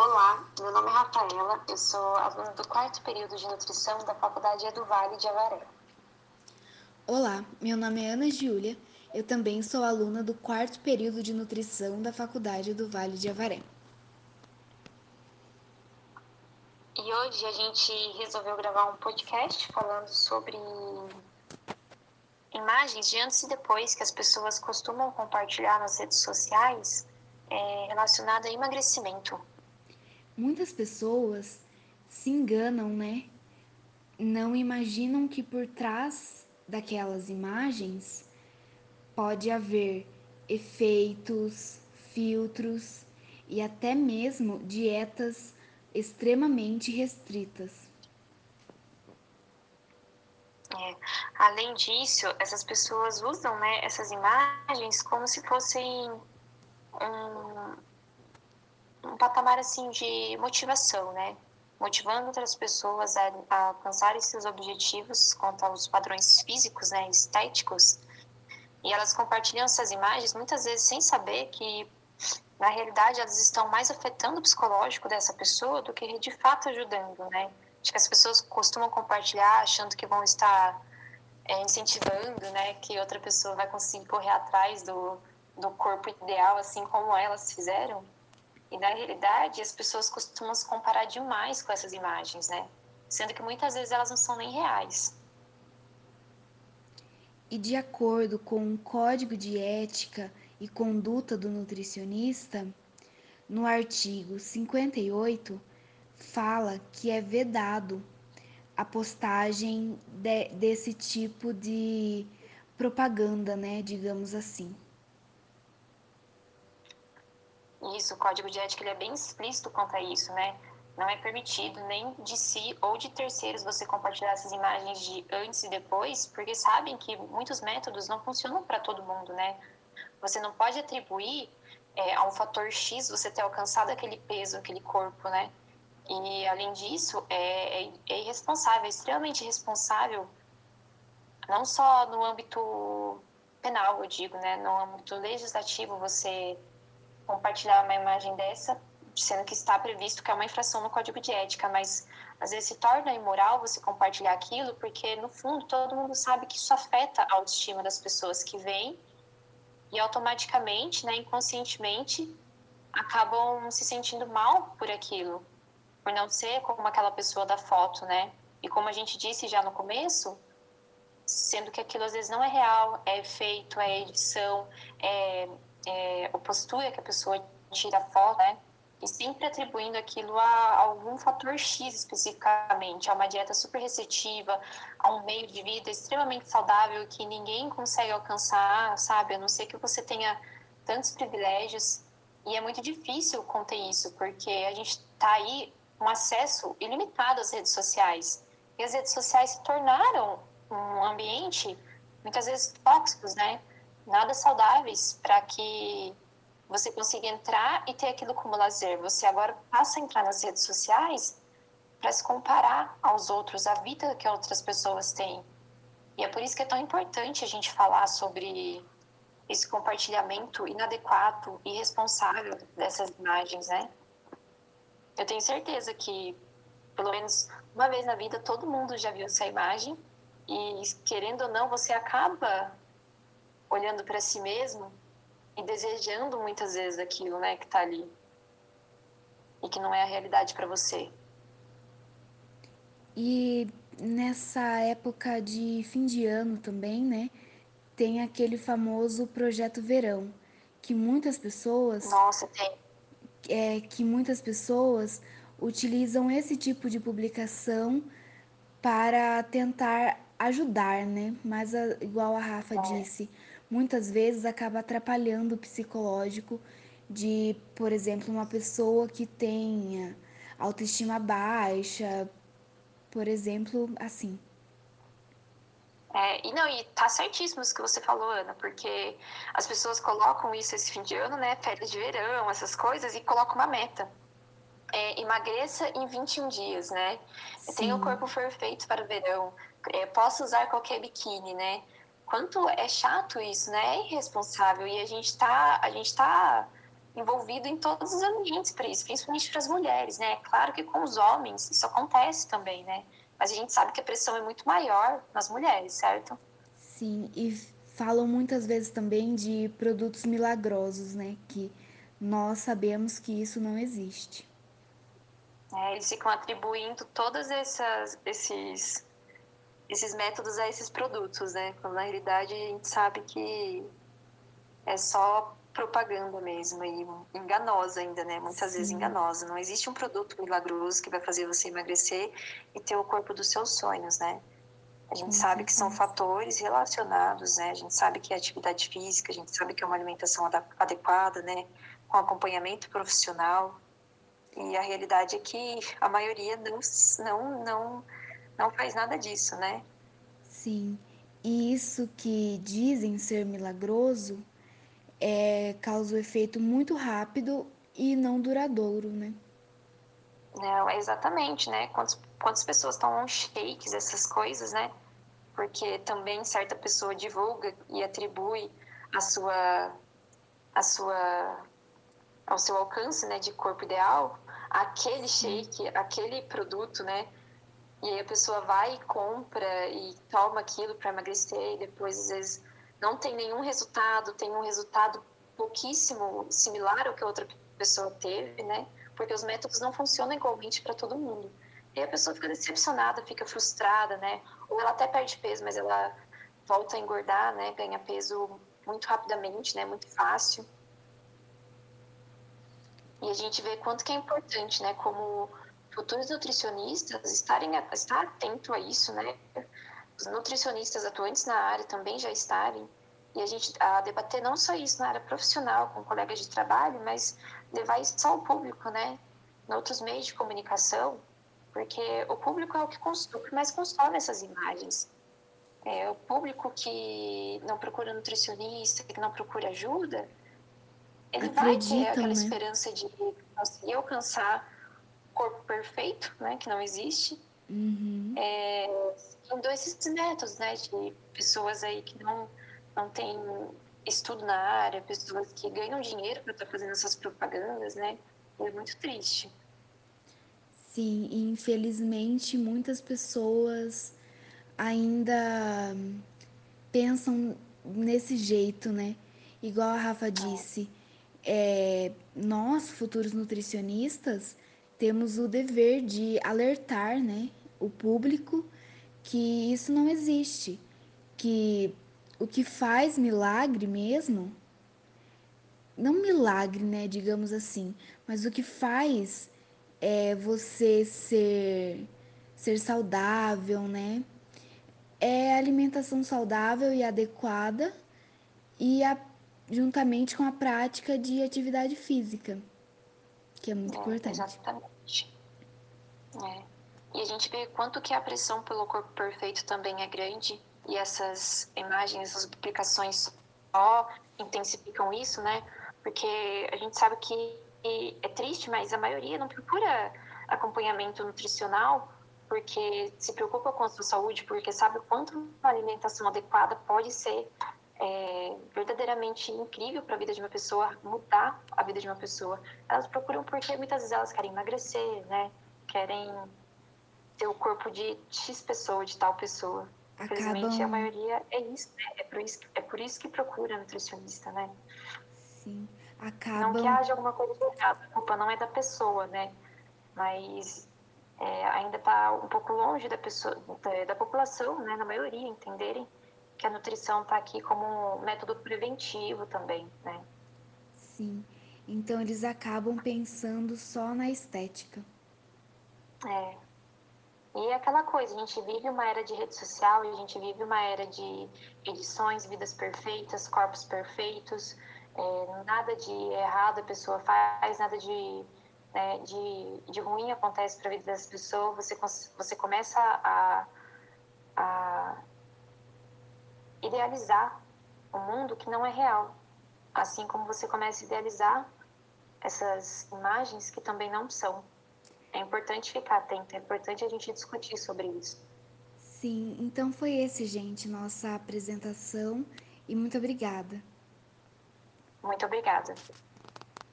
Olá, meu nome é Rafaela, eu sou aluna do quarto período de nutrição da Faculdade Edu Vale de Avaré. Olá, meu nome é Ana Júlia, eu também sou aluna do quarto período de nutrição da Faculdade do Vale de Avaré. E hoje a gente resolveu gravar um podcast falando sobre imagens de antes e depois que as pessoas costumam compartilhar nas redes sociais é, relacionada a emagrecimento. Muitas pessoas se enganam, né? Não imaginam que por trás daquelas imagens pode haver efeitos, filtros e até mesmo dietas extremamente restritas. É. Além disso, essas pessoas usam né, essas imagens como se fossem um, um patamar assim de motivação, né? Motivando outras pessoas a, a alcançarem seus objetivos quanto aos padrões físicos, né, estéticos. E elas compartilham essas imagens muitas vezes sem saber que na realidade elas estão mais afetando o psicológico dessa pessoa do que de fato ajudando, né? Acho que as pessoas costumam compartilhar achando que vão estar é, incentivando, né, que outra pessoa vai conseguir correr atrás do, do corpo ideal, assim como elas fizeram. E na realidade, as pessoas costumam se comparar demais com essas imagens, né? Sendo que muitas vezes elas não são nem reais. E de acordo com o Código de Ética e Conduta do Nutricionista, no artigo 58, fala que é vedado a postagem de, desse tipo de propaganda, né, digamos assim. Isso, o código de ética ele é bem explícito quanto a isso, né? Não é permitido nem de si ou de terceiros você compartilhar essas imagens de antes e depois, porque sabem que muitos métodos não funcionam para todo mundo, né? Você não pode atribuir é, a um fator X você ter alcançado aquele peso, aquele corpo, né? E, além disso, é, é, é irresponsável, é extremamente irresponsável, não só no âmbito penal, eu digo, né? No âmbito legislativo, você compartilhar uma imagem dessa, sendo que está previsto que é uma infração no Código de Ética, mas às vezes se torna imoral você compartilhar aquilo, porque no fundo todo mundo sabe que isso afeta a autoestima das pessoas que veem e automaticamente, né, inconscientemente, acabam se sentindo mal por aquilo, por não ser como aquela pessoa da foto, né? E como a gente disse já no começo, sendo que aquilo às vezes não é real, é feito, é edição, é é, a postura que a pessoa tira foto, né? E sempre atribuindo aquilo a algum fator X especificamente, a uma dieta super restritiva, a um meio de vida extremamente saudável que ninguém consegue alcançar, sabe? A não ser que você tenha tantos privilégios. E é muito difícil conter isso, porque a gente está aí com acesso ilimitado às redes sociais. E as redes sociais se tornaram um ambiente muitas vezes tóxicos, né? Nada saudáveis para que você consiga entrar e ter aquilo como lazer. Você agora passa a entrar nas redes sociais para se comparar aos outros, a vida que outras pessoas têm. E é por isso que é tão importante a gente falar sobre esse compartilhamento inadequado e irresponsável dessas imagens, né? Eu tenho certeza que, pelo menos uma vez na vida, todo mundo já viu essa imagem e, querendo ou não, você acaba olhando para si mesmo e desejando muitas vezes aquilo, né, que está ali e que não é a realidade para você. E nessa época de fim de ano também, né, tem aquele famoso projeto verão, que muitas pessoas Nossa, tem. É, que muitas pessoas utilizam esse tipo de publicação para tentar ajudar, né? Mas a, igual a Rafa é. disse, muitas vezes acaba atrapalhando o psicológico de, por exemplo, uma pessoa que tenha autoestima baixa, por exemplo, assim. É, e não, e tá certíssimo isso que você falou, Ana, porque as pessoas colocam isso esse fim de ano, né, férias de verão, essas coisas, e colocam uma meta. É, emagreça em 21 dias, né? Tenha o corpo perfeito para o verão. É, posso usar qualquer biquíni, né? Quanto é chato isso, né? É irresponsável. E a gente tá, a gente tá envolvido em todos os ambientes para isso, principalmente para as mulheres, né? Claro que com os homens isso acontece também, né? Mas a gente sabe que a pressão é muito maior nas mulheres, certo? Sim, e falam muitas vezes também de produtos milagrosos, né? Que nós sabemos que isso não existe. É, eles ficam atribuindo todos essas, esses, esses métodos a esses produtos, né? Quando na realidade a gente sabe que é só propaganda mesmo e enganosa ainda, né? Muitas Sim. vezes enganosa. Não existe um produto milagroso que vai fazer você emagrecer e ter o corpo dos seus sonhos, né? A gente Com sabe que são fatores relacionados, né? A gente sabe que é atividade física, a gente sabe que é uma alimentação adequada, né? Com acompanhamento profissional. E a realidade é que a maioria não, não, não, não faz nada disso, né? Sim. E isso que dizem ser milagroso é, causa um efeito muito rápido e não duradouro, né? Não, exatamente, né? Quantas, quantas pessoas tomam shakes, essas coisas, né? Porque também certa pessoa divulga e atribui a sua, a sua, ao seu alcance, né, de corpo ideal, aquele shake, aquele produto, né? E aí a pessoa vai e compra e toma aquilo para emagrecer e depois às vezes não tem nenhum resultado, tem um resultado pouquíssimo similar ao que a outra pessoa teve, né? Porque os métodos não funcionam igualmente para todo mundo. E a pessoa fica decepcionada, fica frustrada, né? Ou ela até perde peso, mas ela volta a engordar, né? Ganha peso muito rapidamente, né? Muito fácil. E a gente vê quanto que é importante, né? Como futuros nutricionistas estarem estar atento a isso, né? os nutricionistas atuantes na área também já estarem, e a gente a debater não só isso na área profissional, com colegas de trabalho, mas levar isso ao público, né? Em outros meios de comunicação, porque o público é o que, o que mais consome essas imagens. É, o público que não procura nutricionista, que não procura ajuda, ele Acreditam, vai ter aquela né? esperança de conseguir alcançar corpo perfeito, né? Que não existe. Uhum. É, seguindo esses métodos, né, de pessoas aí que não, não têm estudo na área, pessoas que ganham dinheiro para estar tá fazendo essas propagandas, né, é muito triste. Sim, infelizmente muitas pessoas ainda pensam nesse jeito, né? Igual a Rafa disse, é, nós, futuros nutricionistas, temos o dever de alertar, né, o público que isso não existe, que o que faz milagre mesmo, não milagre, né, digamos assim, mas o que faz é você ser ser saudável, né? É alimentação saudável e adequada e a, juntamente com a prática de atividade física, que é muito é, importante. Exatamente. É. E a gente vê quanto que a pressão pelo corpo perfeito também é grande e essas imagens, essas publicações só intensificam isso, né? Porque a gente sabe que é triste, mas a maioria não procura acompanhamento nutricional porque se preocupa com a sua saúde, porque sabe o quanto uma alimentação adequada pode ser é, verdadeiramente incrível para a vida de uma pessoa, mudar a vida de uma pessoa. Elas procuram porque muitas vezes elas querem emagrecer, né? Querem ter o corpo de X pessoa, de tal pessoa. Infelizmente, a maioria é isso, né? É por isso, é por isso que procura nutricionista, né? Sim. Acabam... Não que haja alguma coisa de errado, a culpa não é da pessoa, né? Mas é, ainda está um pouco longe da, pessoa, da, da, população, né? Na maioria, entenderem que a nutrição está aqui como método preventivo também, né? Sim. Então, eles acabam pensando só na estética. É, e é aquela coisa, a gente vive uma era de rede social, a gente vive uma era de edições, vidas perfeitas, corpos perfeitos, é, nada de errado a pessoa faz, nada de, né, de, de ruim acontece para a vida das pessoas, você, você começa a, a idealizar um mundo que não é real, assim como você começa a idealizar essas imagens que também não são. É importante ficar atento, é importante a gente discutir sobre isso. Sim, então foi esse, gente, nossa apresentação e muito obrigada. Muito obrigada.